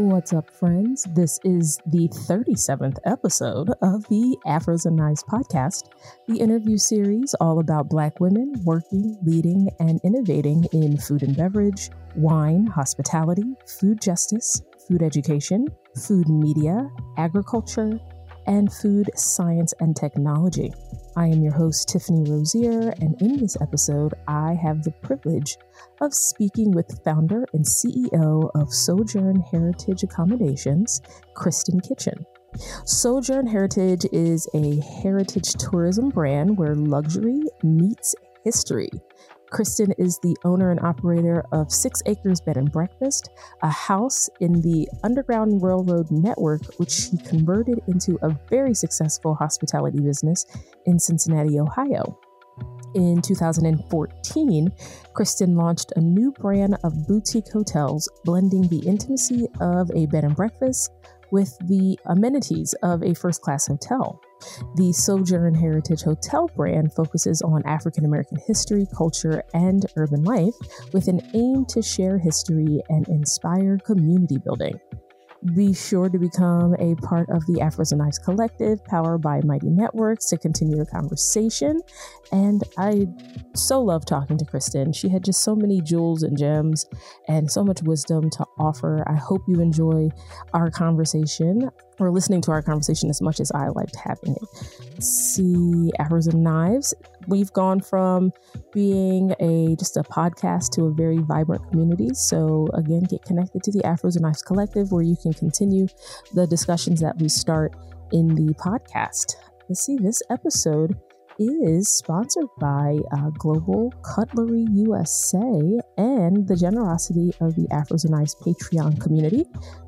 What's up, friends? This is the 37th episode of the Afros and Knives podcast, the interview series all about Black women working, leading, and innovating in food and beverage, wine, hospitality, food justice, food education, food media, agriculture, and food science and technology. I am your host, Tiffani Rozier, and in this episode, I have the privilege of speaking with founder and CEO of Sojourn Heritage Accommodations, Kristin Kitchen. Sojourn Heritage is a heritage tourism brand where luxury meets history. Kristin is the owner and operator of Six Acres Bed and Breakfast, a house in the Underground Railroad network, which she converted into a very successful hospitality business in Cincinnati, Ohio. In 2014, Kristin launched a new brand of boutique hotels, blending the intimacy of a bed and breakfast with the amenities of a first class hotel. The Sojourn Heritage Hotel brand focuses on African American history, culture, and urban life with an aim to share history and inspire community building. Be sure to become a part of the Afros and Collective, powered by Mighty Networks, to continue the conversation. And I so love talking to Kristin. She had just so many jewels and gems and so much wisdom to offer. I hope you enjoy our conversation or listening to our conversation as much as I liked having it. See, Afros and Knives. We've gone from being a just a podcast to a very vibrant community. So again, get connected to the Afros and Knives Collective where you can continue the discussions that we start in the podcast. Let's see, this episode is sponsored by uh, Global Cutlery USA and the generosity of the Afros and Patreon community.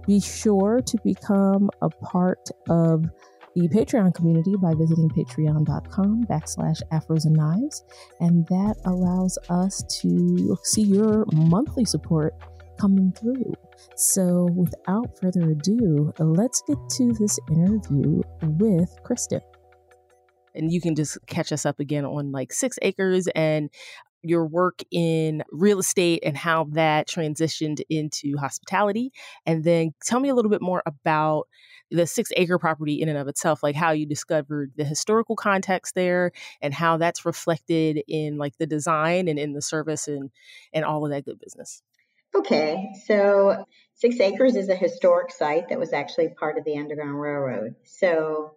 Be sure to become a part of the Patreon community by visiting patreon.com backslash afros and knives. And that allows us to see your monthly support coming through. So without further ado, let's get to this interview with Kristin and you can just catch us up again on like six acres and your work in real estate and how that transitioned into hospitality. And then tell me a little bit more about the six acre property in and of itself, like how you discovered the historical context there and how that's reflected in like the design and in the service and, and all of that good business. Okay, so Six Acres is a historic site that was actually part of the Underground Railroad. So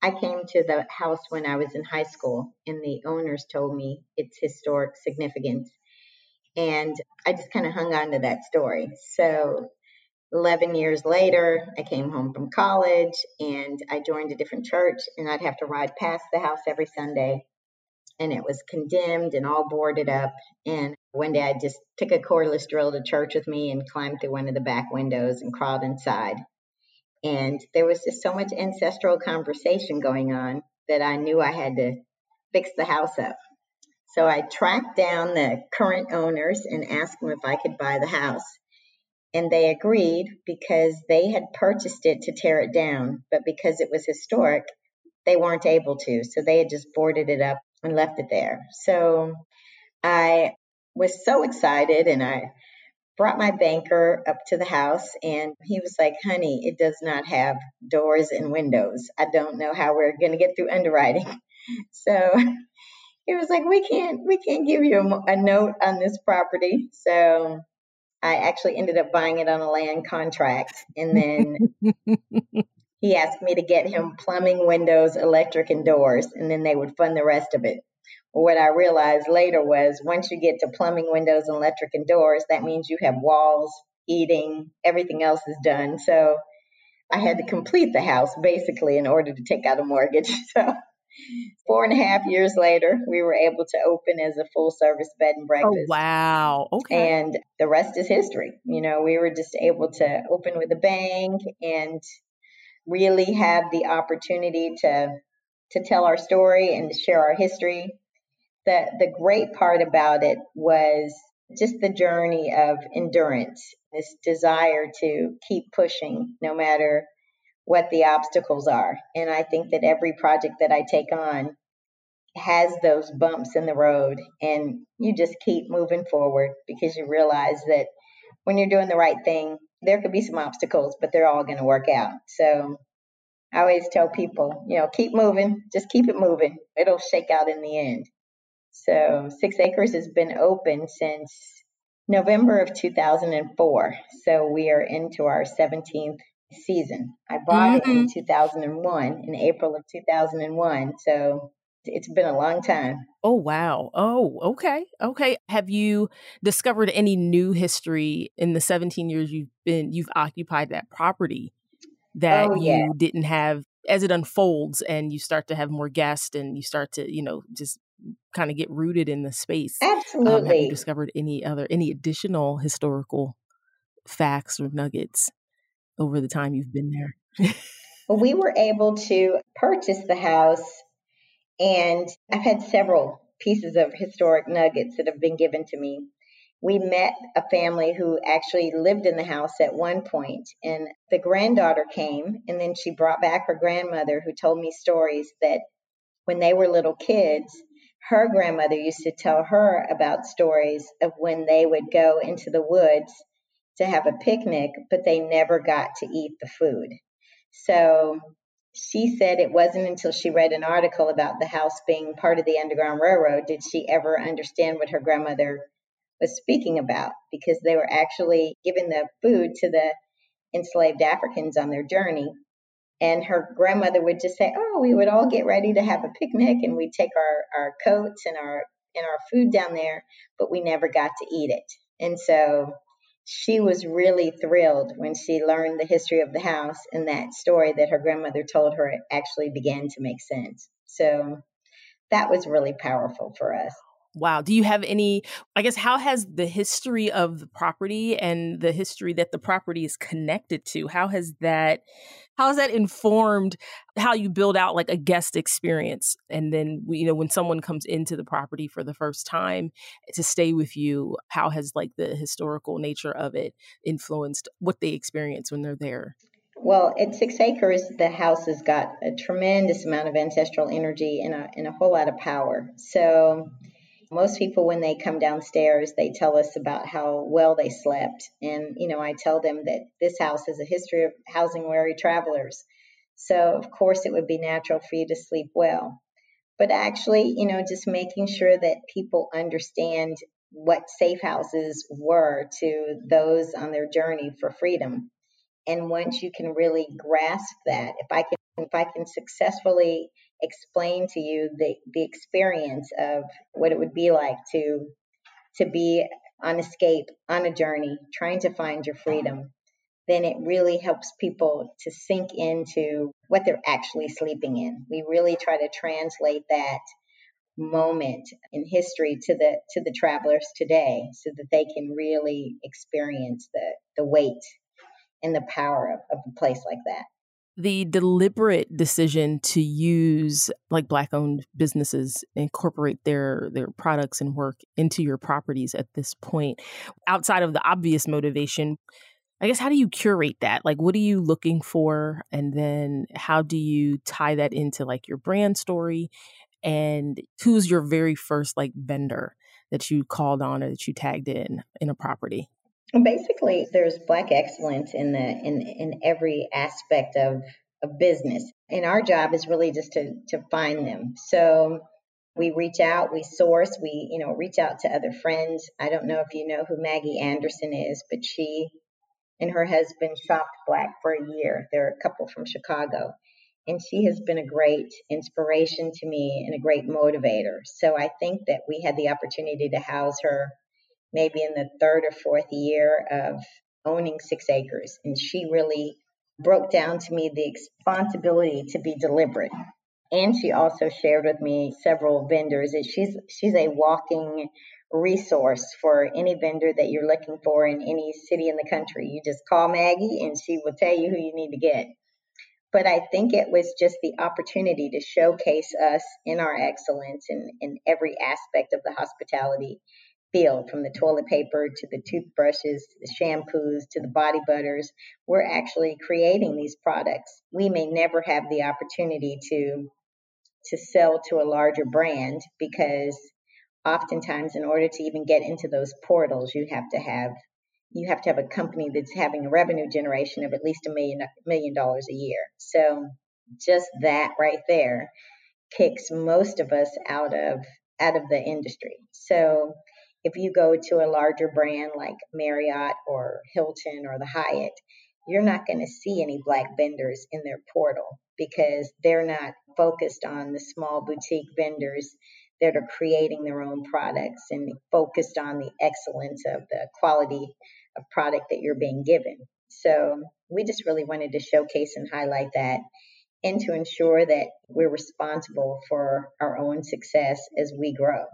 I came to the house when I was in high school, and the owners told me its historic significance. And I just kind of hung on to that story. So, 11 years later, I came home from college and I joined a different church, and I'd have to ride past the house every Sunday. And it was condemned and all boarded up. And one day I just took a cordless drill to church with me and climbed through one of the back windows and crawled inside. And there was just so much ancestral conversation going on that I knew I had to fix the house up. So I tracked down the current owners and asked them if I could buy the house. And they agreed because they had purchased it to tear it down, but because it was historic, they weren't able to. So they had just boarded it up and left it there. So I was so excited and I brought my banker up to the house and he was like, honey, it does not have doors and windows. I don't know how we're going to get through underwriting. So he was like, we can't, we can't give you a, a note on this property. So I actually ended up buying it on a land contract. And then he asked me to get him plumbing, windows, electric, and doors, and then they would fund the rest of it what I realized later was once you get to plumbing, windows, and electric and doors, that means you have walls, eating, everything else is done. So I had to complete the house basically in order to take out a mortgage. So four and a half years later, we were able to open as a full service bed and oh, breakfast. Oh, wow. Okay. And the rest is history. You know, we were just able to open with a bang and really have the opportunity to to tell our story and to share our history the the great part about it was just the journey of endurance, this desire to keep pushing no matter what the obstacles are. And I think that every project that I take on has those bumps in the road and you just keep moving forward because you realize that when you're doing the right thing, there could be some obstacles, but they're all going to work out. So I always tell people, you know, keep moving, just keep it moving. It'll shake out in the end. So Six Acres has been open since November of 2004. So we are into our 17th season. I bought mm-hmm. it in mm-hmm. 2001, in April of 2001. So it's been a long time. Oh, wow. Oh, okay. Okay. Have you discovered any new history in the 17 years you've been, you've occupied that property that oh, yeah. you didn't have as it unfolds and you start to have more guests and you start to, you know, just kind of get rooted in the space? Absolutely. Um, have you discovered any other, any additional historical facts or nuggets over the time you've been there? we were able to purchase the house and I've had several pieces of historic nuggets that have been given to me. We met a family who actually lived in the house at one point, and the granddaughter came, and then she brought back her grandmother who told me stories that when they were little kids, her grandmother used to tell her about stories of when they would go into the woods to have a picnic, but they never got to eat the food. So she said it wasn't until she read an article about the house being part of the Underground Railroad did she ever understand what her grandmother was speaking about because they were actually giving the food to the enslaved Africans on their journey. And her grandmother would just say, Oh, we would all get ready to have a picnic and we'd take our, our coats and our and our food down there, but we never got to eat it. And so she was really thrilled when she learned the history of the house and that story that her grandmother told her actually began to make sense. So that was really powerful for us. Wow. Do you have any, I guess, how has the history of the property and the history that the property is connected to, how has that, how has that informed how you build out like a guest experience? And then, you know, when someone comes into the property for the first time to stay with you, how has like the historical nature of it influenced what they experience when they're there? Well, at Six Acres, the house has got a tremendous amount of ancestral energy and a, and a whole lot of power. So, most people, when they come downstairs, they tell us about how well they slept. And, you know, I tell them that this house has a history of housing weary travelers. So, of course, it would be natural for you to sleep well. But actually, you know, just making sure that people understand what safe houses were to those on their journey for freedom. And once you can really grasp that, if I can if I can successfully explain to you the, the experience of what it would be like to to be on escape, on a journey, trying to find your freedom, then it really helps people to sink into what they're actually sleeping in. We really try to translate that moment in history to the to the travelers today so that they can really experience the the weight and the power of, of a place like that the deliberate decision to use like black owned businesses incorporate their their products and work into your properties at this point outside of the obvious motivation i guess how do you curate that? Like what are you looking for? And then how do you tie that into like your brand story? And who's your very first like vendor that you called on or that you tagged in in a property Basically, there's black excellence in the in in every aspect of a business, and our job is really just to to find them. So we reach out, we source, we you know reach out to other friends. I don't know if you know who Maggie Anderson is, but she and her husband shopped black for a year. They're a couple from Chicago. And she has been a great inspiration to me and a great motivator. So I think that we had the opportunity to house her maybe in the third or fourth year of owning six acres. And she really broke down to me the responsibility to be deliberate. And she also shared with me several vendors. She's she's a walking resource for any vendor that you're looking for in any city in the country. You just call Maggie and she will tell you who you need to get. But I think it was just the opportunity to showcase us in our excellence in, in every aspect of the hospitality from the toilet paper to the toothbrushes, to the shampoos, to the body butters. We're actually creating these products. We may never have the opportunity to to sell to a larger brand because oftentimes in order to even get into those portals you have to have you have to have a company that's having a revenue generation of at least a million million dollars a year. So just that right there kicks most of us out of out of the industry. So if you go to a larger brand like Marriott or Hilton or the Hyatt, you're not going to see any black vendors in their portal because they're not focused on the small boutique vendors that are creating their own products and focused on the excellence of the quality of product that you're being given. So we just really wanted to showcase and highlight that and to ensure that we're responsible for our own success as we grow.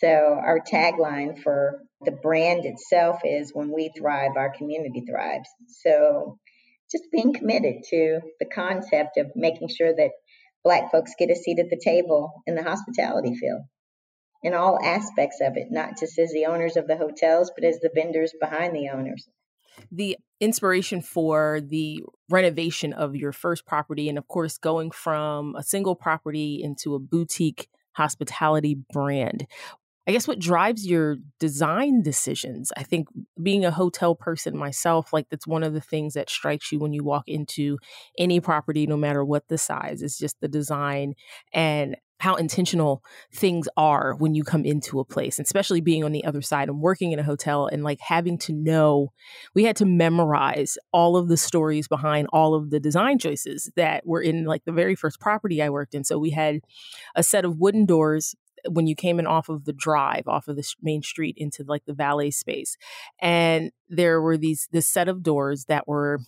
So our tagline for the brand itself is when we thrive, our community thrives. So just being committed to the concept of making sure that Black folks get a seat at the table in the hospitality field in all aspects of it, not just as the owners of the hotels, but as the vendors behind the owners. The inspiration for the renovation of your first property, and of course, going from a single property into a boutique hospitality brand. I guess what drives your design decisions. I think being a hotel person myself, like that's one of the things that strikes you when you walk into any property, no matter what the size, is just the design and how intentional things are when you come into a place, especially being on the other side and working in a hotel and like having to know, we had to memorize all of the stories behind all of the design choices that were in like the very first property I worked in. So we had a set of wooden doors when you came in off of the drive, off of the main street into like the valet space. And there were these, this set of doors that were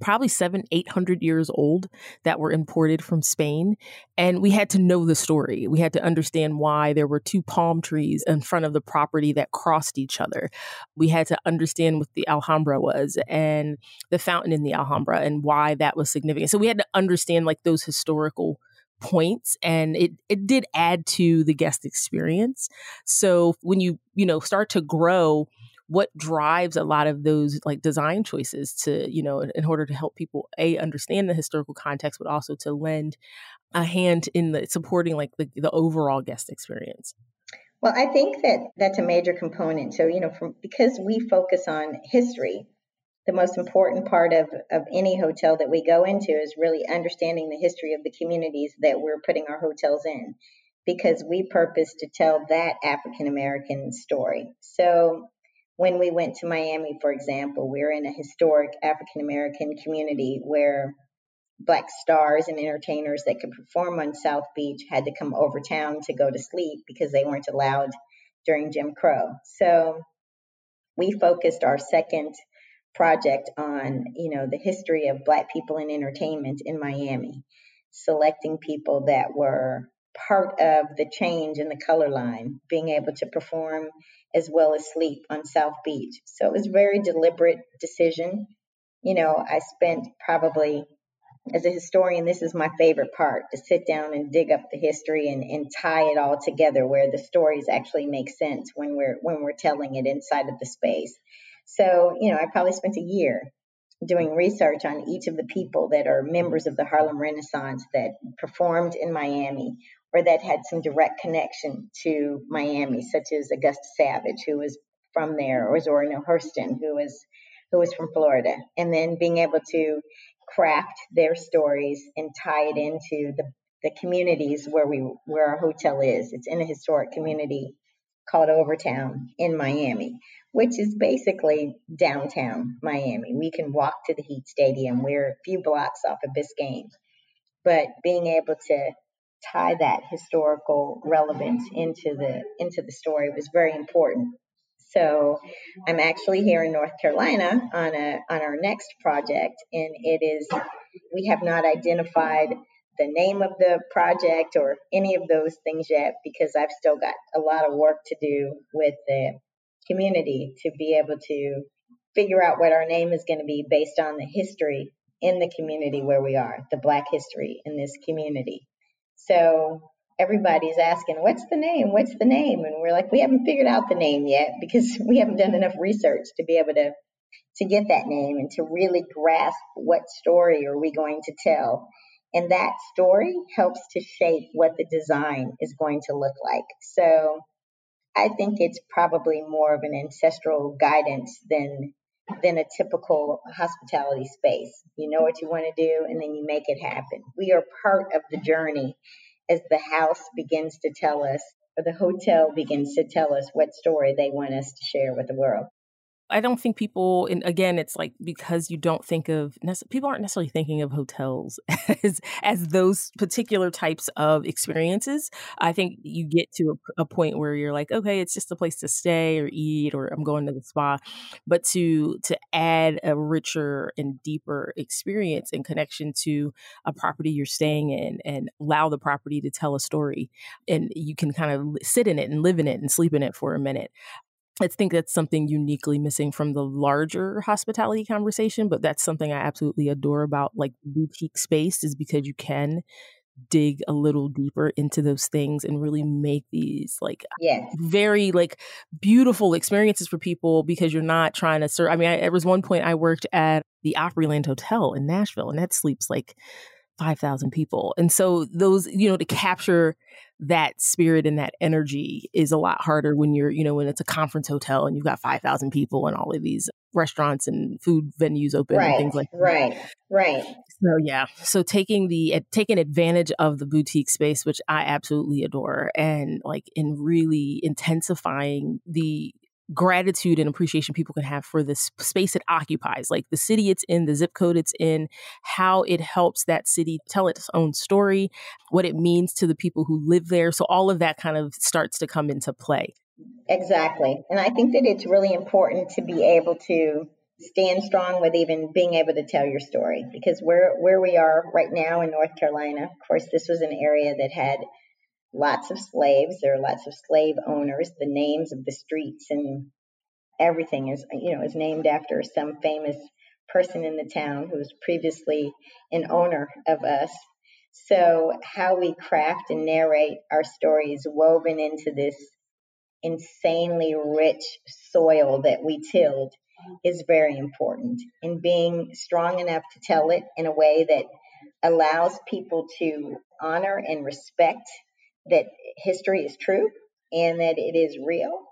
probably seven, eight hundred years old that were imported from Spain. And we had to know the story. We had to understand why there were two palm trees in front of the property that crossed each other. We had to understand what the Alhambra was and the fountain in the Alhambra and why that was significant. So we had to understand like those historical points and it it did add to the guest experience. So when you, you know, start to grow what drives a lot of those like design choices to, you know, in, order to help people a understand the historical context but also to lend a hand in the supporting like the, the overall guest experience. Well, I think that that's a major component. So, you know, from because we focus on history, the most important part of, of any hotel that we go into is really understanding the history of the communities that we're putting our hotels in because we purpose to tell that African American story. So when we went to Miami, for example, we we're in a historic African American community where black stars and entertainers that could perform on South Beach had to come over town to go to sleep because they weren't allowed during Jim Crow. So we focused our second project on, you know, the history of black people in entertainment in Miami, selecting people that were part of the change in the color line, being able to perform as well as sleep on South Beach. So it was a very deliberate decision. You know, I spent probably as a historian, this is my favorite part to sit down and dig up the history and, and tie it all together where the stories actually make sense when we're when we're telling it inside of the space. So, you know, I probably spent a year doing research on each of the people that are members of the Harlem Renaissance that performed in Miami or that had some direct connection to Miami, such as Augusta Savage, who was from there, or Zora Neale Hurston, who was who was from Florida, and then being able to craft their stories and tie it into the the communities where we where our hotel is. It's in a historic community called Overtown in Miami, which is basically downtown Miami. We can walk to the Heat Stadium. We're a few blocks off of Biscayne. But being able to tie that historical relevance into the into the story was very important. So I'm actually here in North Carolina on a on our next project and it is we have not identified the name of the project or any of those things yet because I've still got a lot of work to do with the community to be able to figure out what our name is going to be based on the history in the community where we are, the Black history in this community. So everybody's asking, what's the name? What's the name? And we're like, we haven't figured out the name yet because we haven't done enough research to be able to to get that name and to really grasp what story are we going to tell. And that story helps to shape what the design is going to look like. So I think it's probably more of an ancestral guidance than than a typical hospitality space. You know what you want to do and then you make it happen. We are part of the journey as the house begins to tell us or the hotel begins to tell us what story they want us to share with the world. I don't think people, and again, it's like because you don't think of people aren't necessarily thinking of hotels as as those particular types of experiences. I think you get to a, a, point where you're like, okay, it's just a place to stay or eat, or I'm going to the spa. But to to add a richer and deeper experience and connection to a property you're staying in, and allow the property to tell a story, and you can kind of sit in it and live in it and sleep in it for a minute. I think that's something uniquely missing from the larger hospitality conversation, but that's something I absolutely adore about like boutique space is because you can dig a little deeper into those things and really make these like yes. very like beautiful experiences for people because you're not trying to serve. I mean, I, there was one point I worked at the Opryland Hotel in Nashville and that sleeps like 5,000 people. And so those, you know, to capture that spirit and that energy is a lot harder when you're, you know, when it's a conference hotel and you've got 5,000 people and all of these restaurants and food venues open right, and things like that. Right, right. So yeah, so taking the taking advantage of the boutique space, which I absolutely adore, and like in really intensifying the gratitude and appreciation people can have for this space it occupies, like the city it's in, the zip code it's in, how it helps that city tell its own story, what it means to the people who live there. So all of that kind of starts to come into play. Exactly. And I think that it's really important to be able to stand strong with even being able to tell your story because where where we are right now in North Carolina, of course this was an area that had lots of slaves. There are lots of slave owners. The names of the streets and everything is, you know, is named after some famous person in the town who was previously an owner of us. So how we craft and narrate our stories woven into this insanely rich soil that we tilled is very important. And being strong enough to tell it in a way that allows people to honor and respect that history is true and that it is real.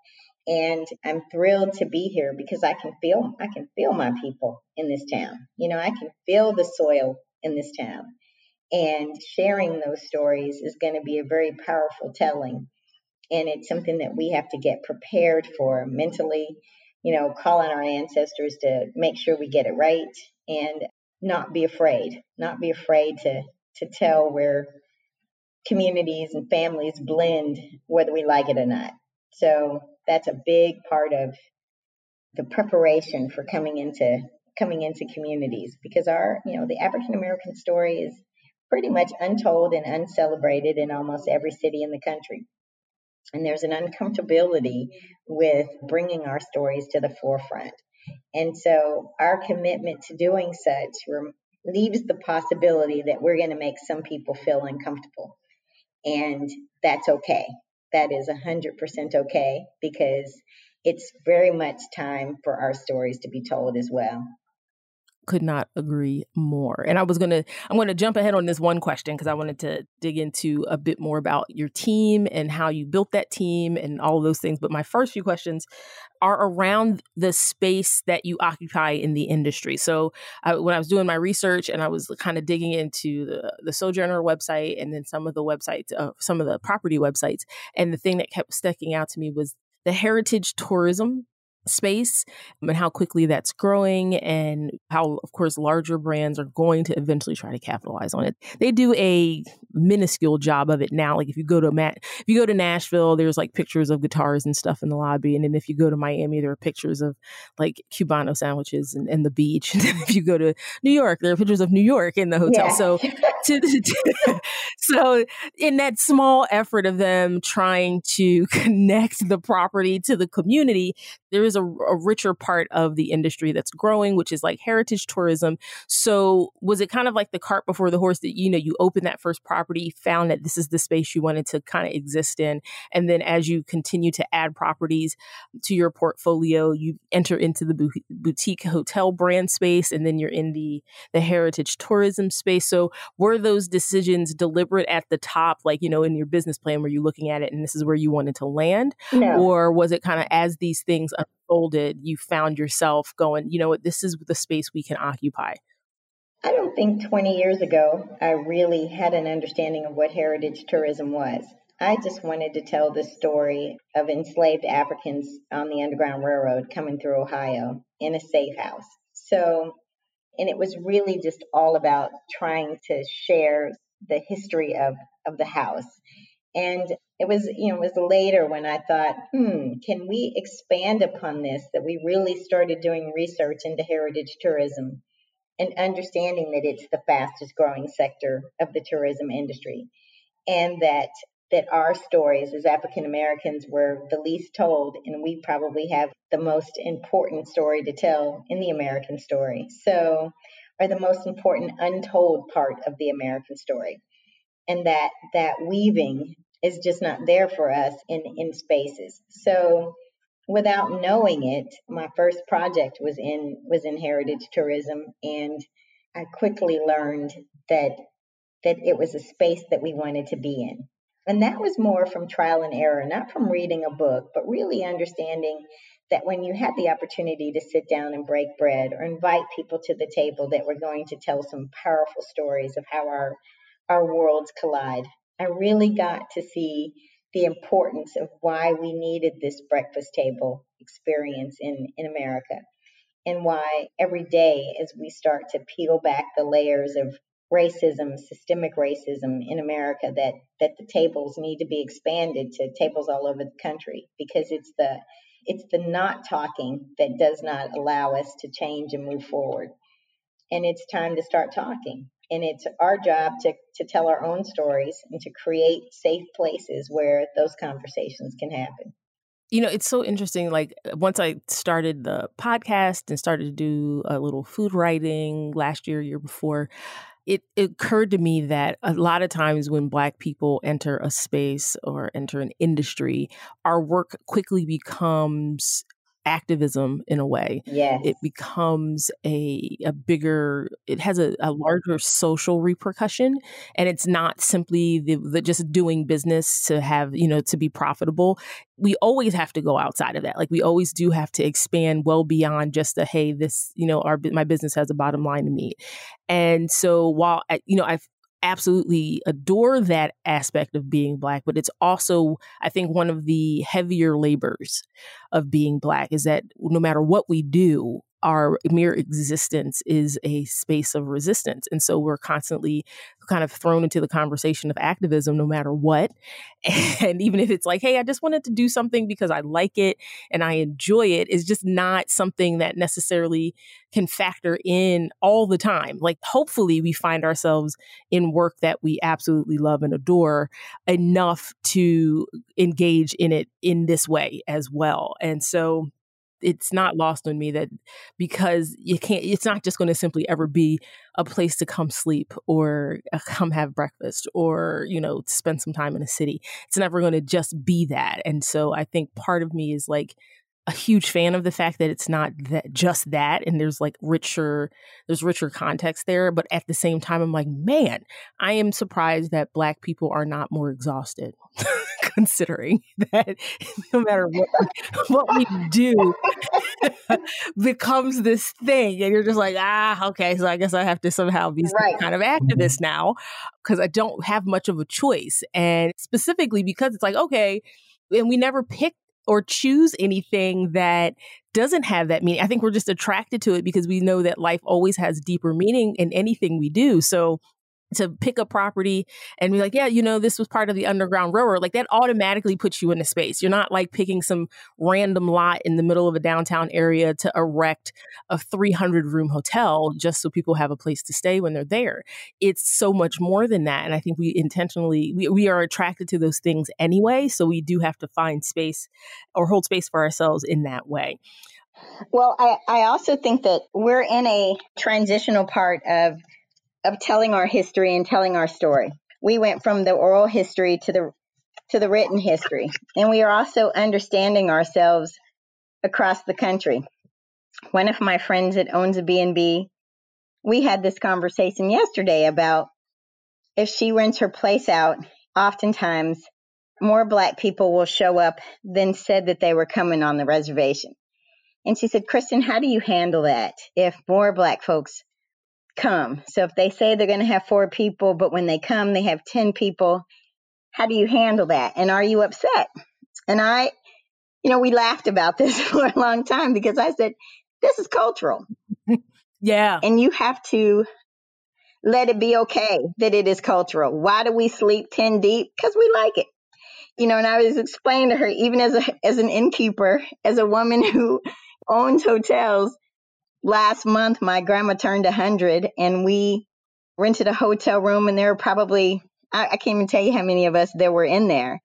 And I'm thrilled to be here because I can feel I can feel my people in this town. You know, I can feel the soil in this town. And sharing those stories is going to be a very powerful telling. And it's something that we have to get prepared for mentally, you know, call on our ancestors to make sure we get it right and not be afraid, not be afraid to to tell where communities and families blend whether we like it or not. So that's a big part of the preparation for coming into coming into communities because our you know the African American story is pretty much untold and uncelebrated in almost every city in the country. And there's an uncomfortability with bringing our stories to the forefront. And so our commitment to doing such leaves the possibility that we're going to make some people feel uncomfortable. And that's okay. That is 100% okay because it's very much time for our stories to be told as well could not agree more. And I was going to I'm going to jump ahead on this one question because I wanted to dig into a bit more about your team and how you built that team and all those things, but my first few questions are around the space that you occupy in the industry. So, I, when I was doing my research and I was kind of digging into the the Sojourner website and then some of the websites, uh, some of the property websites, and the thing that kept sticking out to me was the heritage tourism space and how quickly that's growing and how of course larger brands are going to eventually try to capitalize on it. They do a minuscule job of it now like if you go to Matt, if you go to nashville there's like pictures of guitars and stuff in the lobby and then if you go to miami there are pictures of like cubano sandwiches and, and the beach and if you go to new york there are pictures of new york in the hotel yeah. so to, to, so in that small effort of them trying to connect the property to the community there is a, a richer part of the industry that's growing, which is like heritage tourism. So was it kind of like the cart before the horse that, you know, you open that first property, found that this is the space you wanted to kind of exist in. And then as you continue to add properties to your portfolio, you enter into the boutique hotel brand space, and then you're in the, the heritage tourism space. So were those decisions deliberate at the top, like, you know, in your business plan, were you looking at it and this is where you wanted to land? No. Or was it kind of as these things unfolded, you found yourself going, you know what, this is the space we can occupy? I don't think 20 years ago I really had an understanding of what heritage tourism was. I just wanted to tell the story of enslaved Africans on the Underground Railroad coming through Ohio in a safe house. So, and it was really just all about trying to share the history of, of the house. And it was, you know, it was later when I thought, hmm, can we expand upon this? That we really started doing research into heritage tourism and understanding that it's the fastest growing sector of the tourism industry and that that our stories as African Americans were the least told and we probably have the most important story to tell in the American story. So are the most important untold part of the American story. And that that weaving is just not there for us in in spaces. So without knowing it, my first project was in was in heritage tourism, and I quickly learned that that it was a space that we wanted to be in. And that was more from trial and error, not from reading a book, but really understanding that when you had the opportunity to sit down and break bread or invite people to the table that were going to tell some powerful stories of how our our worlds collide. I really got to see the importance of why we needed this breakfast table experience in, in America and why every day as we start to peel back the layers of racism, systemic racism in America, that, that the tables need to be expanded to tables all over the country because it's the it's the not talking that does not allow us to change and move forward. And it's time to start talking and it's our job to, to tell our own stories and to create safe places where those conversations can happen. You know it's so interesting like uh, once i started the podcast and started to do a little food writing last year year before it, it occurred to me that a lot of times when black people enter a space or enter an industry our work quickly becomes activism in a way. Yes. It becomes a a bigger it has a, a larger social repercussion and it's not simply the, the just doing business to have, you know, to be profitable. We always have to go outside of that. Like we always do have to expand well beyond just the hey, this, you know, our my business has a bottom line to meet. And so while eh, you know, I've absolutely adore that aspect of being black but it's also i think one of the heavier labors of being black is that no matter what we do our mere existence is a space of resistance. And so we're constantly kind of thrown into the conversation of activism no matter what. And even if it's like, hey, I just wanted to do something because I like it and I enjoy it, is just not something that necessarily can factor in all the time. Like, hopefully, we find ourselves in work that we absolutely love and adore enough to engage in it in this way as well. And so, it's not lost on me that because you can't it's not just going to simply ever be a place to come sleep or uh, come have breakfast or you know spend some time in a city. It's never going to just be that. And so i think part of me is like a huge fan of the fact that it's not that just that and there's like richer there's richer context there but at the same time i'm like man i am surprised that black people are not more exhausted considering that no matter what what we do becomes this thing and you're just like ah okay so i guess i have to somehow be right. some kind of mm-hmm. activist now because i don't have much of a choice and specifically because it's like okay and we never pick or choose anything that doesn't have that meaning. I think we're just attracted to it because we know that life always has deeper meaning in anything we do. So to pick a property and be like, yeah, you know, this was part of the Underground Railroad, like that automatically puts you in a space. You're not like picking some random lot in the middle of a downtown area to erect a 300 room hotel just so people have a place to stay when they're there. It's so much more than that. And I think we intentionally, we, we are attracted to those things anyway. So we do have to find space or hold space for ourselves in that way. Well, I, I also think that we're in a transitional part of of telling our history and telling our story. We went from the oral history to the to the written history, and we are also understanding ourselves across the country. One of my friends that owns a B&B, we had this conversation yesterday about if she rents her place out, oftentimes more black people will show up than said that they were coming on the reservation. And she said, Kristin, how do you handle that if more black folks come. So if they say they're going to have four people, but when they come, they have 10 people, how do you handle that? And are you upset? And I, you know, we laughed about this for a long time because I said, this is cultural. yeah. And you have to let it be okay that it is cultural. Why do we sleep 10 deep? Because we like it. You know, and I was explaining to her, even as a as an innkeeper, as a woman who owns hotels, last month my grandma turned 100 and we rented a hotel room and there were probably I, I, can't even tell you how many of us there were in there.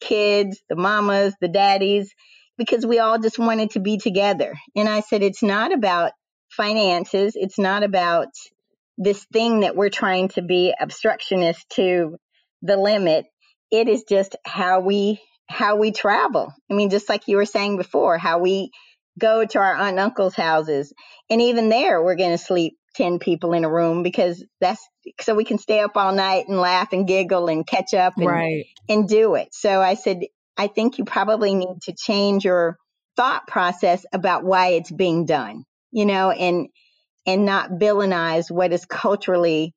Kids the mamas the daddies because we all just wanted to be together. And i said it's not about finances. It's not about this thing that we're trying to be obstructionist to the limit. It is just how we how we travel. I mean just like you were saying before how we go to our aunt and uncle's houses. And even there, we're going to sleep 10 people in a room because that's so we can stay up all night and laugh and giggle and catch up and, right. and do it. So I said, I think you probably need to change your thought process about why it's being done, you know, and, and not villainize what is culturally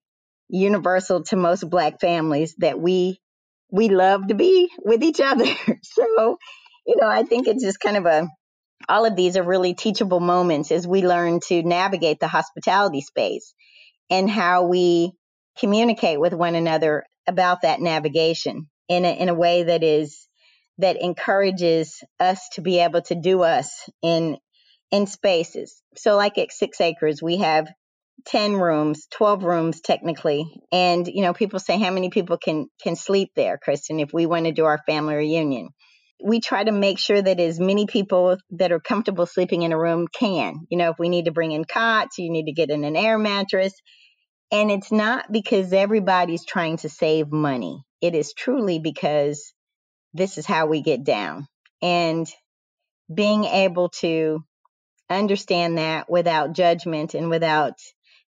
universal to most black families that we, we love to be with each other. so, you know, I think it's just kind of a, all of these are really teachable moments as we learn to navigate the hospitality space and how we communicate with one another about that navigation in a, in a way that is that encourages us to be able to do us in in spaces. So like at 6 acres we have 10 rooms, 12 rooms technically. And you know people say how many people can can sleep there, Kristin if we want to do our family reunion we try to make sure that as many people that are comfortable sleeping in a room can. You know, if we need to bring in cots, you need to get in an air mattress. And it's not because everybody's trying to save money. It is truly because this is how we get down. And being able to understand that without judgment and without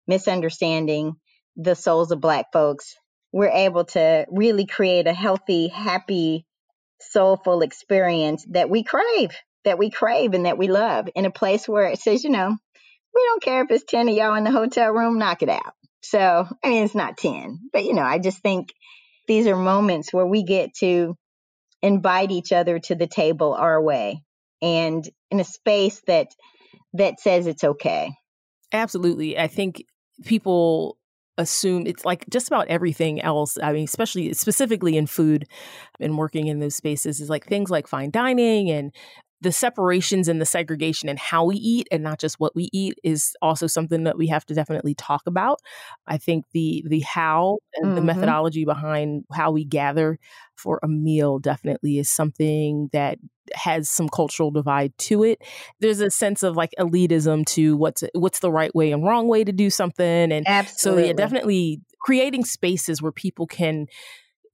misunderstanding the souls of Black folks, we're able to really create a healthy, happy soulful experience that we crave, that we crave and that we love in a place where it says, you know, we don't care if it's 10 of y'all in the hotel room, knock it out. So, I mean, it's not 10, but you know, I just think these are moments where we get to invite each other to the table our way and in a space that that says it's okay. Absolutely. I think people assume it's like just about everything else. I mean, especially specifically in food and working in those spaces is like things like fine dining and the separations and the segregation and how we eat and not just what we eat is also something that we have to definitely talk about. I think the the how and mm-hmm. the methodology behind how we gather for a meal definitely is something that has some cultural divide to it. There's a sense of like elitism to what's what's the right way and wrong way to do something and Absolutely. so yeah definitely creating spaces where people can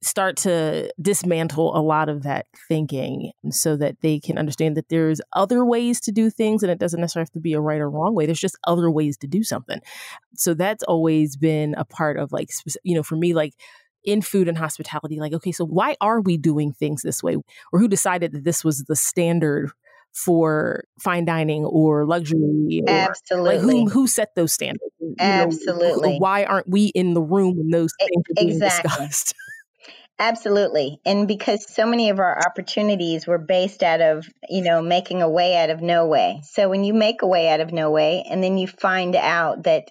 start to dismantle a lot of that thinking so that they can understand that there's other ways to do things and it doesn't necessarily have to be a right or wrong way there's just other ways to do something so that's always been a part of like you know for me like in food and hospitality like okay so why are we doing things this way or who decided that this was the standard for fine dining or luxury or, absolutely like who, who set those standards you absolutely know, why aren't we in the room when those things are being exactly. discussed Absolutely. And because so many of our opportunities were based out of, you know, making a way out of no way. So when you make a way out of no way and then you find out that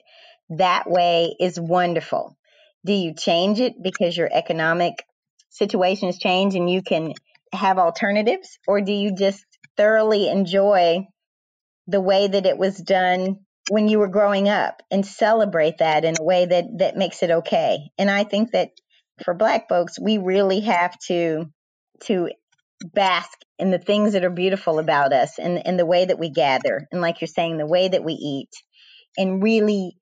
that way is wonderful, do you change it because your economic situations change and you can have alternatives? Or do you just thoroughly enjoy the way that it was done when you were growing up and celebrate that in a way that, that makes it okay? And I think that for black folks, we really have to to bask in the things that are beautiful about us and, and the way that we gather and like you're saying the way that we eat and really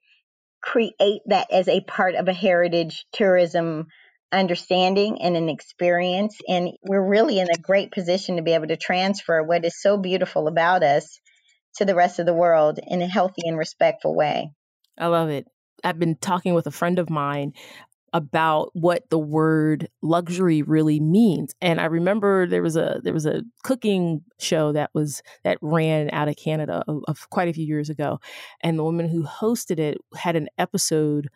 create that as a part of a heritage tourism understanding and an experience. And we're really in a great position to be able to transfer what is so beautiful about us to the rest of the world in a healthy and respectful way. I love it. I've been talking with a friend of mine about what the word luxury really means. And I remember there was a there was a cooking show that was that ran out of Canada of, of quite a few years ago, and the woman who hosted it had an episode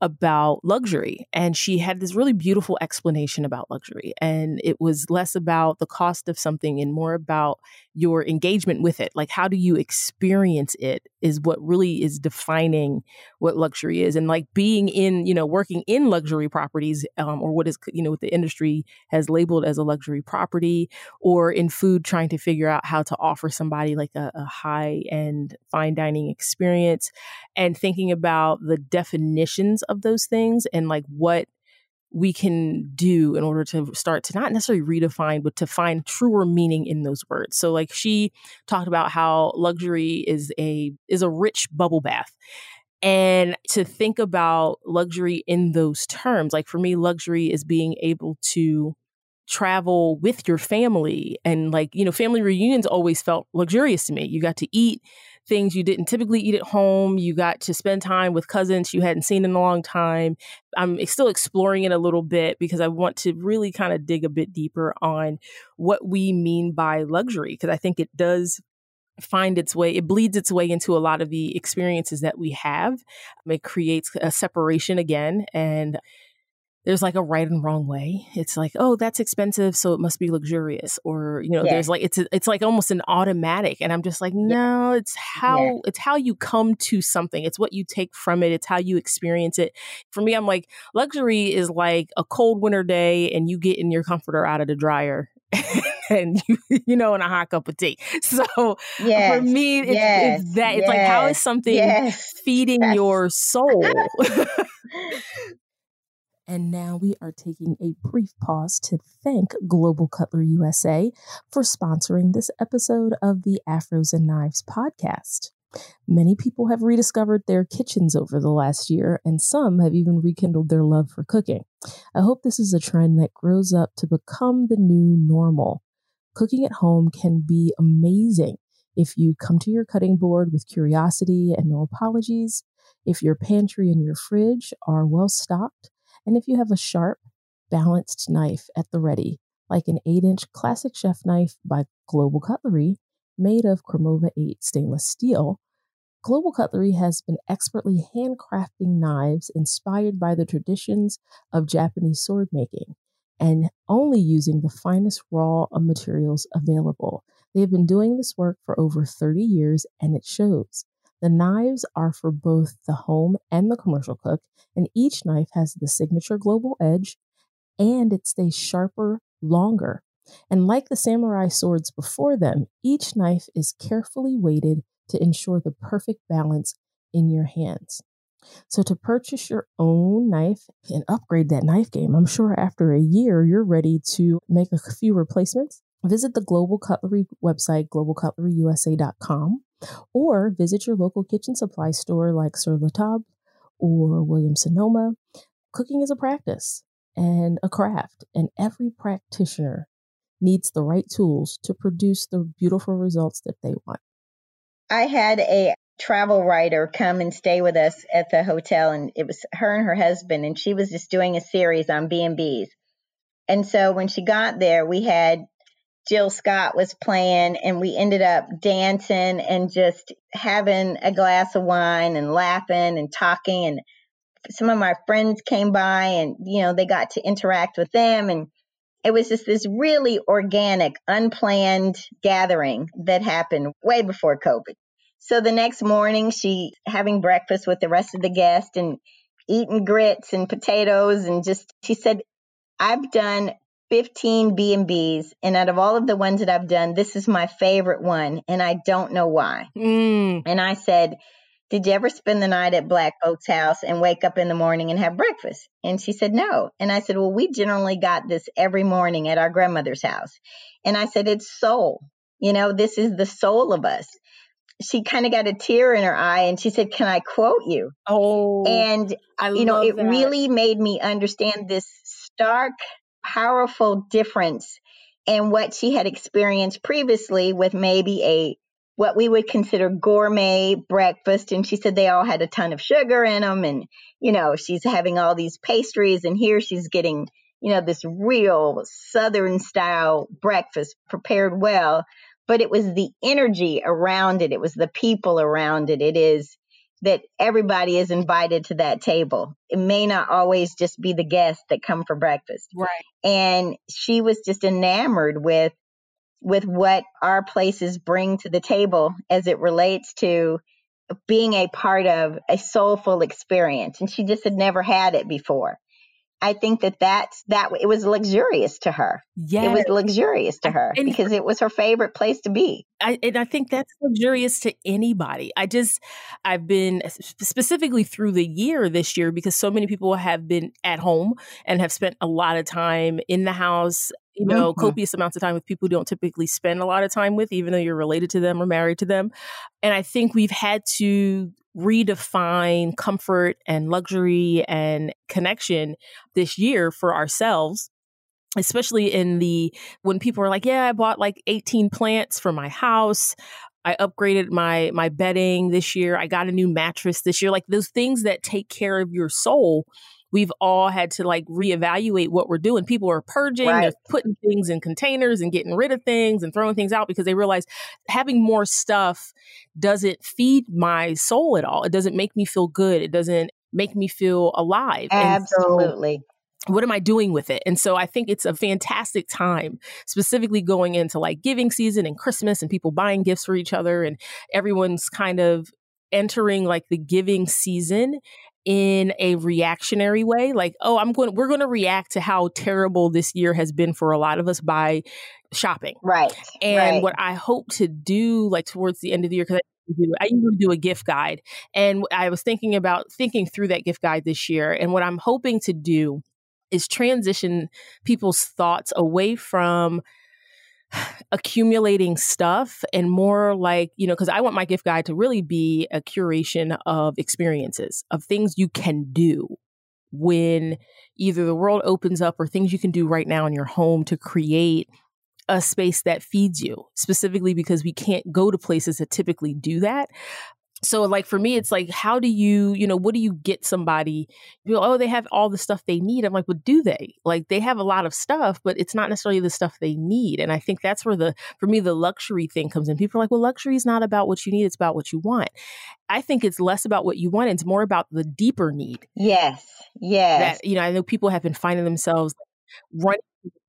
about luxury and she had this really beautiful explanation about luxury and it was less about the cost of something and more about your engagement with it. Like how do you experience it is what really is defining what luxury is and like being in you know working in luxury properties um, or what is you know what the industry has labeled as a luxury property or in food trying to figure out how to offer somebody like a, a high end fine dining experience and thinking about the definitions of those things and like what we can do in order to start to not necessarily redefine, but to find truer meaning in those words. So like she talked about how luxury is a is a rich bubble bath. And to think about luxury in those terms, like for me, luxury is being able to travel with your family and like you know family reunions always felt luxurious to me you got to eat things you didn't typically eat at home. You got to spend time with cousins you hadn't seen in a long time. I'm still exploring it a little bit because I want to really kind of dig a bit deeper on what we mean by luxury because I think it does find its way it bleeds its way into a lot of the experiences that we have it creates a separation again and there's like a right and wrong way. It's like, oh, that's expensive, so it must be luxurious, or you know, yeah. there's like it's a, it's like almost an automatic, and I'm just like, no, yeah. it's how yeah. it's how you come to something. It's what you take from it. It's how you experience it. For me, I'm like, luxury is like a cold winter day, and you get in your comforter out of the dryer. and you, you know, in a hot cup of tea. So yes. for me, it's, yes. it's that. It's yes. like how is something feeding That's... your soul? And now we are taking a brief pause to thank Global Cutlery USA for sponsoring this episode of the Afros and Knives podcast. Many people have rediscovered their kitchens over the last year, and some have even rekindled their love for cooking. I hope this is a trend that grows up to become the new normal. Cooking at home can be amazing if you come to your cutting board with curiosity and no apologies, if your pantry and your fridge are well stocked, and if you have a sharp, balanced knife at the ready, like an 8 inch classic chef knife by Global Cutlery, made of Cromova 8 stainless steel, Global Cutlery has been expertly handcrafting knives inspired by the traditions of Japanese sword making and only using the finest raw materials available. They have been doing this work for over 30 years and it shows. The knives are for both the home and the commercial cook, and each knife has the signature global edge and it stays sharper longer. And like the samurai swords before them, each knife is carefully weighted to ensure the perfect balance in your hands. So, to purchase your own knife and upgrade that knife game, I'm sure after a year you're ready to make a few replacements. Visit the Global Cutlery website, globalcutleryusa.com, or visit your local kitchen supply store like Sur La Table or Williams Sonoma. Cooking is a practice and a craft, and every practitioner needs the right tools to produce the beautiful results that they want. I had a travel writer come and stay with us at the hotel and it was her and her husband and she was just doing a series on B&Bs. And so when she got there, we had Jill Scott was playing, and we ended up dancing and just having a glass of wine and laughing and talking. And some of my friends came by, and you know, they got to interact with them. And it was just this really organic, unplanned gathering that happened way before COVID. So the next morning, she having breakfast with the rest of the guests, and eating grits and potatoes and just she said I've done 15 B&Bs and out of all of the ones that I've done this is my favorite one and I don't know why. Mm. And I said, "Did you ever spend the night at Black Oak's House and wake up in the morning and have breakfast?" And she said, "No." And I said, "Well, we generally got this every morning at our grandmother's house." And I said, "It's soul. You know, this is the soul of us." She kind of got a tear in her eye and she said, "Can I quote you?" Oh, And I you know, it that. really made me understand this stark, powerful difference in what she had experienced previously with maybe a what we would consider gourmet breakfast. And she said they all had a ton of sugar in them. And, you know, she's having all these pastries. And here she's getting, you know, this real Southern style breakfast prepared well. But it was the energy around it, it was the people around it. It is that everybody is invited to that table. It may not always just be the guests that come for breakfast. right. And she was just enamored with with what our places bring to the table as it relates to being a part of a soulful experience. And she just had never had it before. I think that that's that it was luxurious to her. Yeah, It was luxurious to her And- because it was her favorite place to be. I, and I think that's luxurious to anybody. I just, I've been specifically through the year this year because so many people have been at home and have spent a lot of time in the house, you know, Mhm. copious amounts of time with people you don't typically spend a lot of time with, even though you're related to them or married to them. And I think we've had to redefine comfort and luxury and connection this year for ourselves especially in the when people are like yeah i bought like 18 plants for my house. I upgraded my my bedding this year. I got a new mattress this year. Like those things that take care of your soul we've all had to like reevaluate what we're doing people are purging Right. they're putting things in containers and getting rid of things and throwing things out because they realize having more stuff doesn't feed my soul at all it doesn't make me feel good it doesn't make me feel alive Absolutely. what am I doing with it? And so I think it's a fantastic time, specifically going into like giving season and Christmas and people buying gifts for each other and everyone's kind of entering like the giving season in a reactionary way like oh i'm going we're going to react to how terrible this year has been for a lot of us by shopping Right. and right. what I hope to do, like towards the end of the year, because I, do- I usually do a gift guide, and I was thinking about thinking through that gift guide this year, and what I'm hoping to do is transition people's thoughts away from accumulating stuff and more like you know because i want my gift guide to really be a curation of experiences of things you can do when either the world opens up or things you can do right now in your home to create a space that feeds you, specifically because we can't go to places that typically do that. So, like for me, it's like, how do you, you know, what do you get somebody? You know, oh, they have all the stuff they need. I'm like, well, do they? Like, they have a lot of stuff, but it's not necessarily the stuff they need. And I think that's where the, for me, the luxury thing comes in. People are like, well, luxury is not about what you need; it's about what you want. I think it's less about what you want; it's more about the deeper need yes. Yes. that you know i know people have been finding themselves running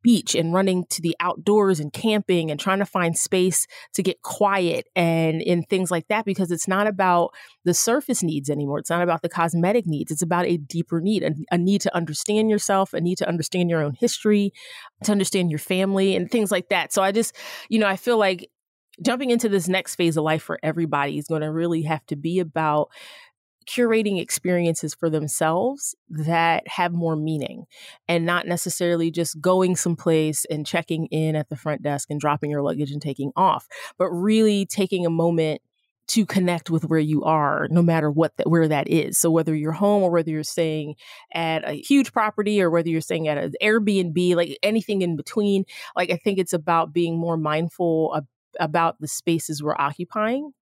beach and running to the outdoors and camping and trying to find space to get quiet and in things like that because it's not about the surface needs anymore. It's not about the cosmetic needs. It's about a deeper need a, a need to understand yourself a need to understand your own history to understand your family and things like that. So i just you know i feel like jumping into this next phase of life for everybody is going to really have to be about curating experiences for themselves that have more meaning and not necessarily just going someplace and checking in at the front desk and dropping your luggage and taking off, but really taking a moment to connect with where you are no matter what where that is. So whether you're home or whether you're staying at a huge property or whether you're staying at an airbnb like anything in between like i think it's about being more mindful of, about the spaces we're occupying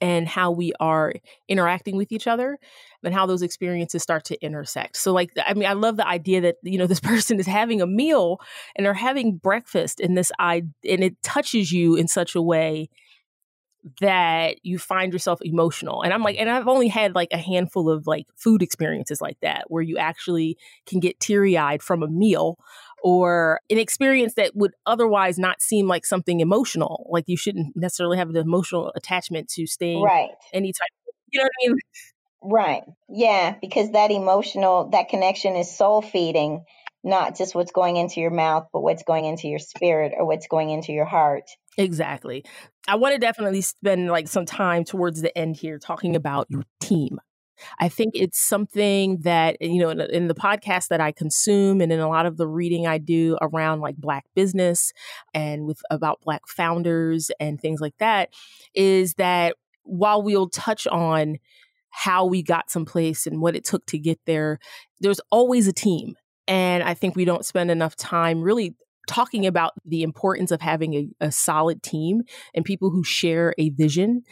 and how we are interacting with each other and how those experiences start to intersect. So like I mean I love the idea that you know this person is having a meal and they're having breakfast in this I and it touches you in such a way that you find yourself emotional. And I'm like and I've only had like a handful of like food experiences like that where you actually can get teary-eyed from a meal or an experience that would otherwise not seem like something emotional. Like you shouldn't necessarily have an emotional attachment to staying right. any type of, you know what I mean? Right. Yeah, because that emotional, that connection is soul feeding, not just what's going into your mouth, but what's going into your spirit or what's going into your heart. Exactly. I want to definitely spend like some time towards the end here talking about your team. I think it's something that, eh, you know, in, in, the podcast that I consume and in a lot of the reading I do around like Black business and with about Black founders and things like that, is that while we'll touch on how we got someplace and what it took to get there, there's always a team. And I think we don't spend enough time really talking about the importance of having a, a solid team and people who share a vision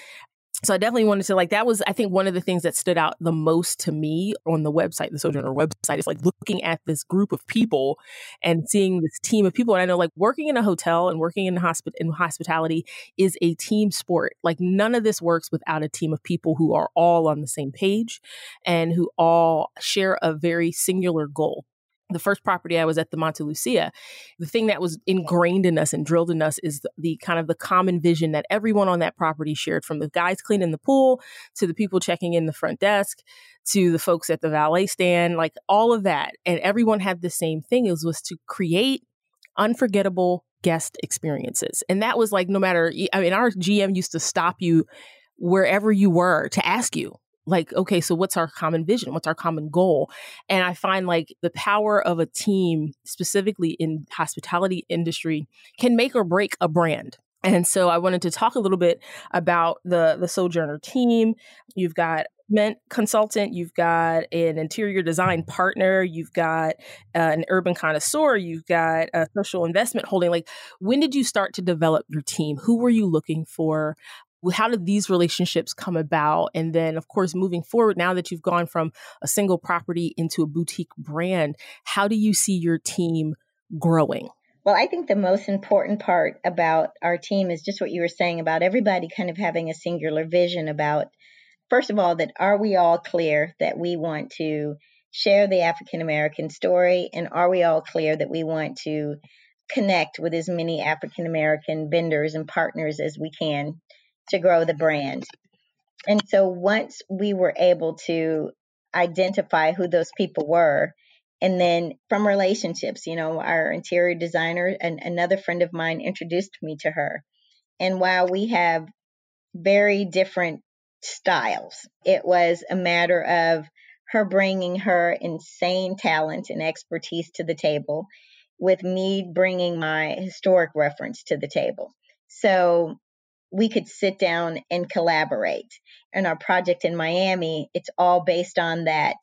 so I definitely wanted to like that was I think one of the things that stood out the most to me on the website, the Sojourner website, is like looking at this group of people and seeing this team of people. And I know like working in a hotel and working in hospi- in hospitality is a team sport. Like none of this works without a team of people who are all on the same page and who all share a very singular goal the first property I was at the Montelucia, the thing that was ingrained in us and drilled in us is the, the, kind of the common vision that everyone on that property shared from the guys cleaning the pool to the people checking in the front desk to the folks at the valet stand, like all of that. And everyone had the same thing. It was, was to create unforgettable guest experiences. And that was like no matter I mean our GM used to stop you wherever you were to ask you like okay so what's our common vision what's our common goal and i find like the power of a team specifically in hospitality industry can make or break a brand and so i wanted to talk a little bit about the the sojourner team you've got Ment consultant, you've got an interior design partner, you've got uh, an urban connoisseur, you've got a social investment holding. Like, when did you start to develop your team? Who were you looking for? How did these relationships come about? And then, of course, moving forward, now that you've gone from a single property into a boutique brand, how do you see your team growing? Well, I think the most important part about our team is just what you were saying about everybody kind of having a singular vision about, first of all, that are we all clear that we want to share the African American story? And are we all clear that we want to connect with as many African American vendors and partners as we can to grow the brand. And so once we were able to identify who those people were, and then from relationships, you know, our interior designer and another friend of mine introduced me to her. And while we have very different styles, it was a matter of her bringing her insane talent and expertise to the table, with me bringing my historic reference to the table. So we could sit down and collaborate. And our project in Miami, it's all based on that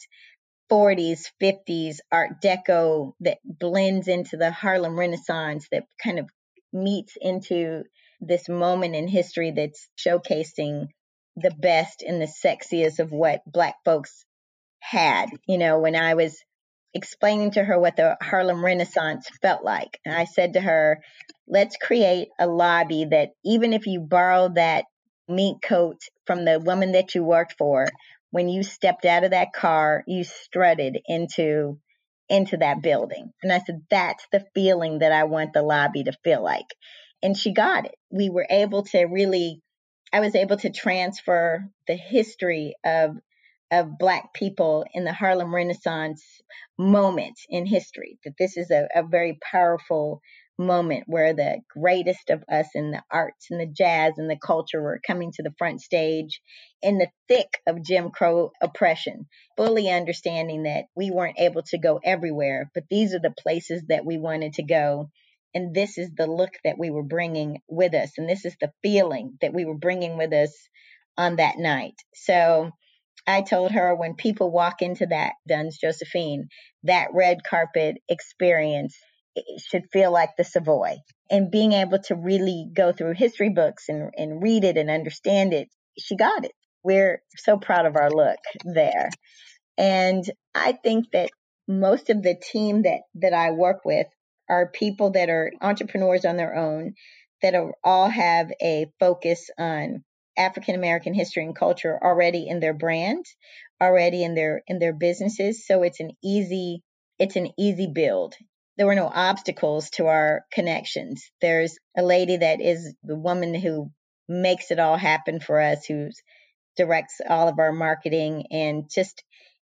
40s, 50s Art Deco that blends into the Harlem Renaissance, that kind of meets into this moment in history that's showcasing the best and the sexiest of what Black folks had. You know, when I was explaining to her what the Harlem Renaissance felt like. And I said to her, let's create a lobby that even if you borrow that mink coat from the woman that you worked for, when you stepped out of that car, you strutted into into that building. And I said, that's the feeling that I want the lobby to feel like. And she got it. We were able to really I was able to transfer the history of of Black people in the Harlem Renaissance moment in history. That this is a, a very powerful moment where the greatest of us in the arts and the jazz and the culture were coming to the front stage in the thick of Jim Crow oppression, fully understanding that we weren't able to go everywhere, but these are the places that we wanted to go. And this is the look that we were bringing with us. And this is the feeling that we were bringing with us on that night. So I told her when people walk into that Dunns Josephine, that red carpet experience should feel like the Savoy. And being able to really go through history books and, and read it and understand it, she got it. We're so proud of our look there. And I think that most of the team that, that I work with are people that are entrepreneurs on their own, that are, all have a focus on African American history and culture already in their brand, already in their in their businesses. So it's an easy it's an easy build. There were no obstacles to our connections. There's a lady that is the woman who makes it all happen for us, who's directs all of our marketing and just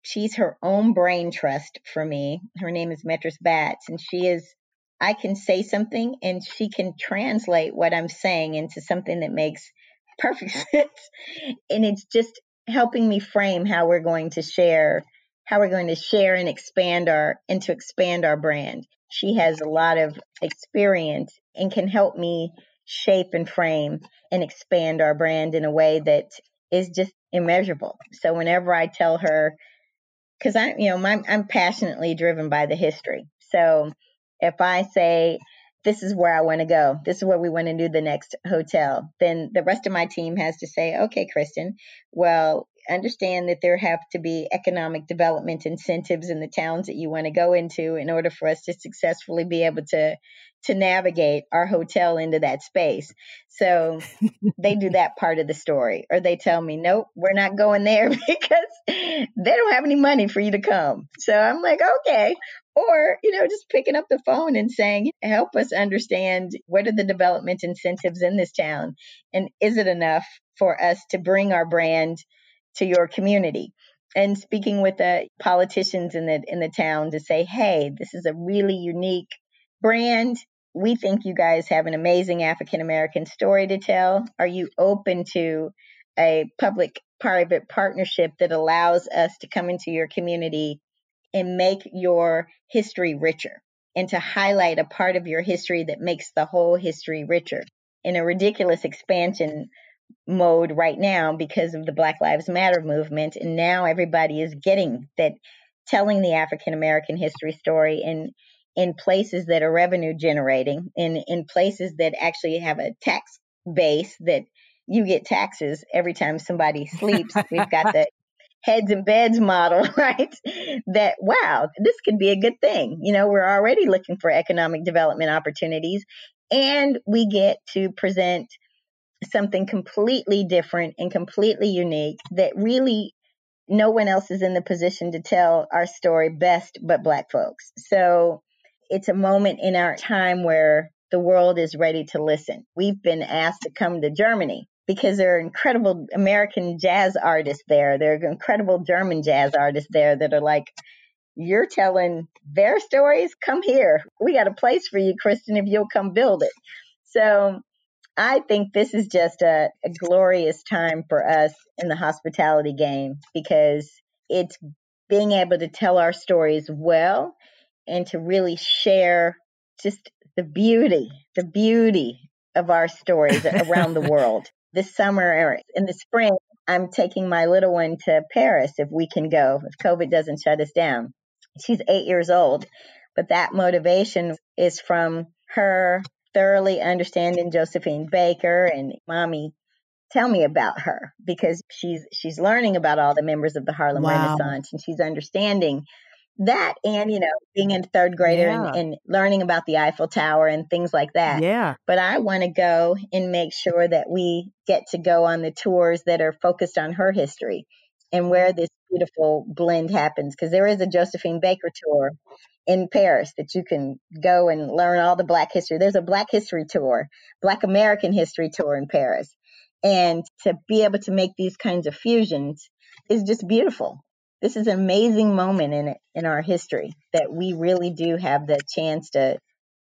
she's her own brain trust for me. Her name is Metris Bats, and she is I can say something and she can translate what I'm saying into something that makes perfect sense. And it's just helping me frame how we're going to share how we're going to share and expand our and to expand our brand. She has a lot of experience and can help me shape and frame and expand our brand in a way that is just immeasurable. So whenever I tell her because I'm, you know, my, I'm passionately driven by the history. So if I say, this is where I want to go, this is where we want to do the next hotel, then the rest of my team has to say, okay, Kristin, well, understand that there have to be economic development incentives in the towns that you want to go into in order for us to successfully be able to to navigate our hotel into that space. So they do that part of the story or they tell me, "Nope, we're not going there because they don't have any money for you to come." So I'm like, "Okay." Or, you know, just picking up the phone and saying, "Help us understand what are the development incentives in this town and is it enough for us to bring our brand to your community and speaking with the politicians in the in the town to say, hey, this is a really unique brand. We think you guys have an amazing African American story to tell. Are you open to a public private partnership that allows us to come into your community and make your history richer and to highlight a part of your history that makes the whole history richer in a ridiculous expansion mode right now because of the Black Lives Matter movement. And now everybody is getting that telling the African American history story in in places that are revenue generating, in in places that actually have a tax base that you get taxes every time somebody sleeps. We've got the heads and beds model, right? That wow, this could be a good thing. You know, we're already looking for economic development opportunities and we get to present something completely different and completely unique that really no one else is in the position to tell our story best but black folks. So it's a moment in our time where the world is ready to listen. We've been asked to come to Germany because there are incredible American jazz artists there. There are incredible German jazz artists there that are like, you're telling their stories? Come here. We got a place for you, Kristin, if you'll come build it. So I think this is just a, a glorious time for us in the hospitality game because it's being able to tell our stories well and to really share just the beauty, the beauty of our stories around the world. This summer or in the spring, I'm taking my little one to Paris if we can go, if COVID doesn't shut us down. She's eight years old, but that motivation is from her thoroughly understanding Josephine Baker and mommy tell me about her because she's she's learning about all the members of the Harlem wow. Renaissance and she's understanding that and you know being in third grader yeah. and, and, learning about the Eiffel Tower and things like that. Yeah. But I want to go and make sure that we get to go on the tours that are focused on her history and where mm-hmm. this beautiful blend happens because there is a Josephine Baker tour in Paris that you can go and learn all the Black history. There's a Black history tour, Black American history tour in Paris. And to be able to make these kinds of fusions is just beautiful. This is an amazing moment in in our history that we really do have the chance to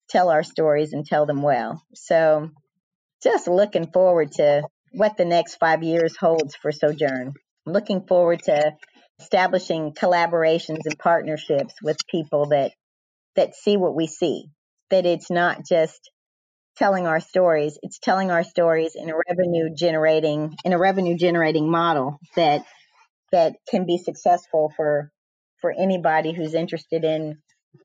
tell our stories and tell them well. So just looking forward to what the next five years holds for Sojourn. I'm looking forward to establishing collaborations and partnerships with people that that see what we see that it's not just telling our stories it's telling our stories in a revenue generating in a revenue generating model that that can be successful for for anybody who's interested in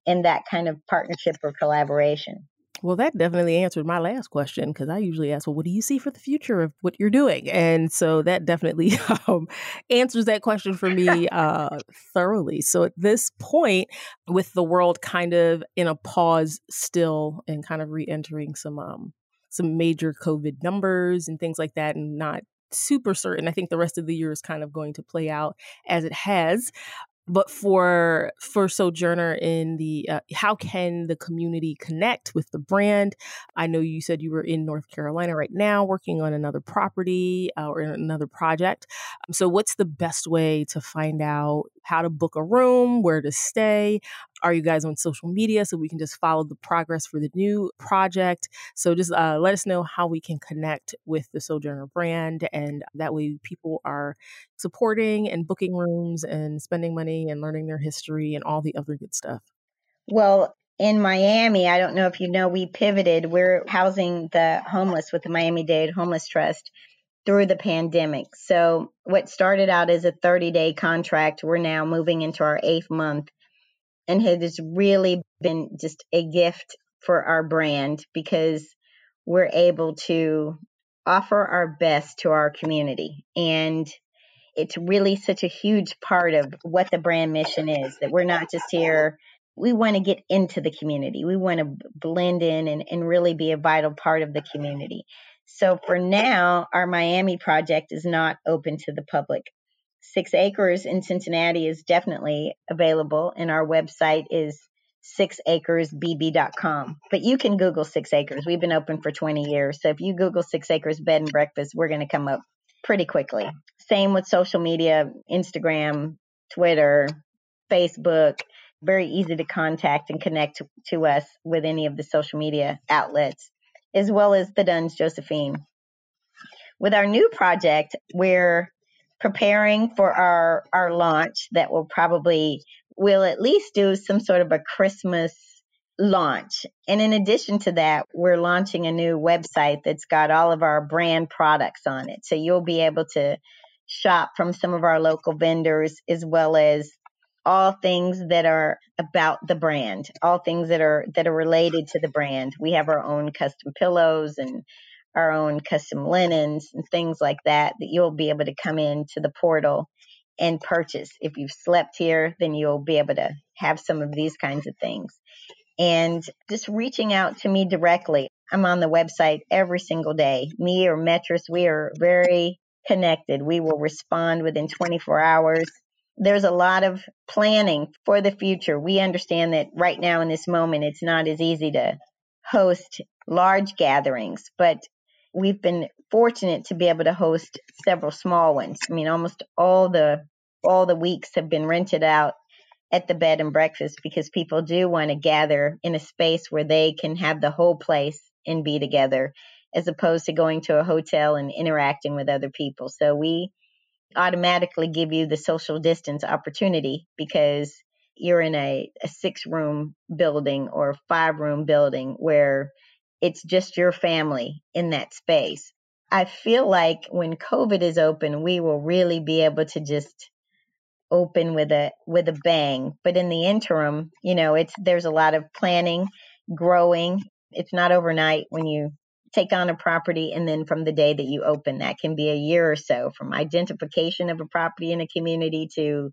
in that kind of partnership or collaboration well, that definitely answered my last question because I usually ask, well, what do you see for the future of what you're doing? And so that definitely um, answers that question for me uh, thoroughly. So at this point, with the world kind of in a pause still and kind of re entering some, um, some major COVID numbers and things like that, and not super certain. I think the rest of the year is kind of going to play out as it has. but for for sojourner in the uh, how can the community connect with the brand i know you said you were in north carolina right now working on another property uh, or another project so what's the best way to find out how to book a room where to stay are you guys on social media so we can just follow the progress for the new project so just uh, let us know how we can connect with the sojourner brand and that way people are supporting and booking rooms and spending money and learning their history and all the other good stuff well in Miami, I don't know if you know, we pivoted. We're housing the homeless with the Miami Dade Homeless Trust through the pandemic. So, what started out as a 30 day contract, we're now moving into our eighth month and it has really been just a gift for our brand because we're able to offer our best to our community. And it's really such a huge part of what the brand mission is that we're not just here. We want to get into the community. We want to blend in and, and really be a vital part of the community. So for now our miami project is not open to the public Six Acres in Cincinnati is definitely available, and our website is sixacresbb.com. But you can Google Six Acres. We've been open for 20 years. So if you Google Six Acres Bed and Breakfast, we're going to come up pretty quickly. Same with social media Instagram, Twitter, Facebook. Very easy to contact and connect to, to us with any of the social media outlets, as well as the Dunns Josephine. With our new project, we're preparing for our our launch that will probably we'll at least do some sort of a Christmas launch. And in addition to that, we're launching a new website that's got all of our brand products on it. So you'll be able to shop from some of our local vendors as well as all things that are about the brand, all things that are that are related to the brand. We have our own custom pillows and our own custom linens and things like that that you'll be able to come into the portal and purchase. If you've slept here, then you'll be able to have some of these kinds of things. And just reaching out to me directly. I'm on the website every single day. Me or Metris, we are very connected. We will respond within 24 hours. There's a lot of planning for the future. We understand that right now in this moment, it's not as easy to host large gatherings, but we've been fortunate to be able to host several small ones. I mean, almost all the all the weeks have been rented out at the bed and breakfast because people do want to gather in a space where they can have the whole place and be together as opposed to going to a hotel and interacting with other people. So we automatically give you the social distance opportunity because you're in a, a six room building or five room building where it's just your family in that space. I feel like when COVID is open, we will really be able to just open with a with a bang. But in the interim, you know, it's there's a lot of planning, growing. It's not overnight when you take on a property and then from the day that you open that can be a year or so from identification of a property in a community to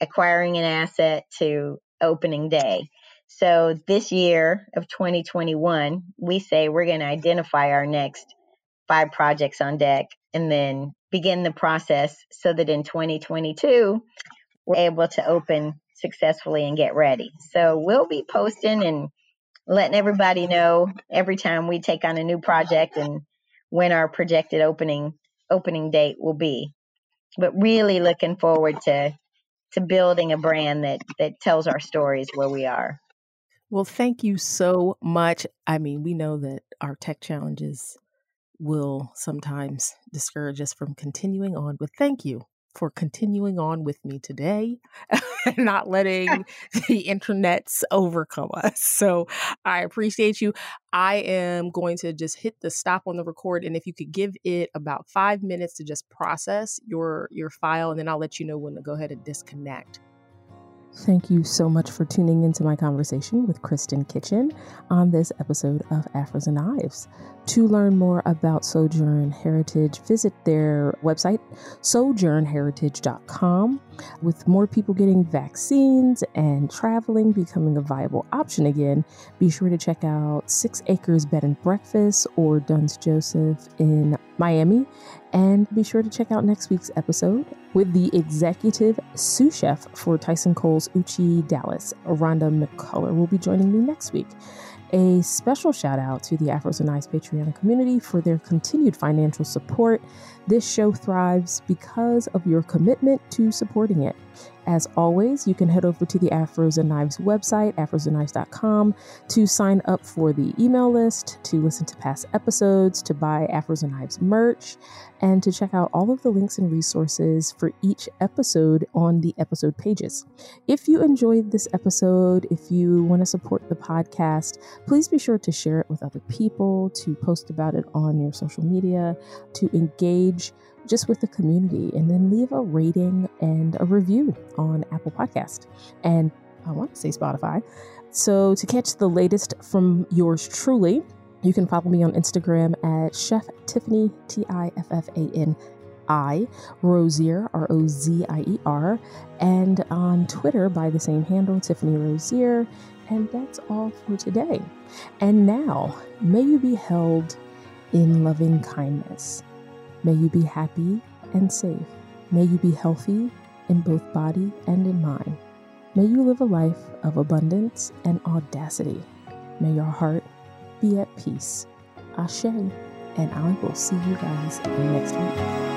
acquiring an asset to opening day so this year of 2021, we say we're going to identify our next five projects on deck and then begin the process so that in 2022, we're able to open successfully and get ready. So we'll be posting and letting everybody know every time we take on a new project and when our projected opening opening date will be. But really looking forward to to building a brand that that tells our stories where we are. Well, thank you so much. I mean, we know that our tech challenges will sometimes discourage us from continuing on, but thank you for continuing on with me today and not letting the internets overcome us. So I appreciate you. I am going to just hit the stop on the record and if you could give it about 5 minutes to just process your your file and then I'll let you know when to go ahead and disconnect. Thank you so much for tuning into my conversation with Kristin Kitchen on this episode of Afros and Knives. To learn more about Sojourn Heritage, visit their website, sojournheritage.com. With more people getting vaccines and traveling becoming a viable option again, be sure to check out Six Acres Bed and Breakfast or Duns Joseph in Miami And be sure to check out next week's episode with the executive sous chef for Tyson Cole's Uchi Dallas. Rhonda McCullough will be joining me next week. A special shout out to the Afros and Patreon community for their continued financial support. This show thrives because of your commitment to supporting it. As always, you can head over to the Afros and Knives website, afrosandknives.com, to sign up for the email list, to listen to past episodes, to buy Afros and Knives merch, and to check out all of the links and resources for each episode on the episode pages. If you enjoyed this episode, if you want to support the podcast, please be sure to share it with other people, to post about it on your social media, to engage just with the community and then leave a rating and a review on Apple Podcast. And I want to say Spotify. So to catch the latest from yours truly, you can follow me on Instagram at Chef Tiffani, T I F F A N I, Rozier, R O Z I E R, and on Twitter by the same handle, Tiffani Rozier. And that's all for today. And now, may you be held in loving kindness. May you be happy and safe. May you be healthy in both body and in mind. May you live a life of abundance and audacity. May your heart be at peace. Ashe, and I will see you guys next week.